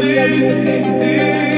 We in